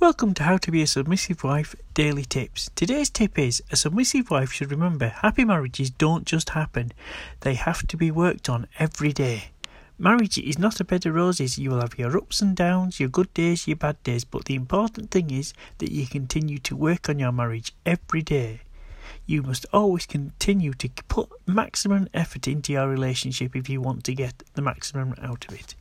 Welcome to How to Be a Submissive Wife Daily Tips. Today's tip is a submissive wife should remember happy marriages don't just happen, they have to be worked on every day. Marriage is not a bed of roses. You will have your ups and downs, your good days, your bad days, but the important thing is that you continue to work on your marriage every day. You must always continue to put maximum effort into your relationship if you want to get the maximum out of it.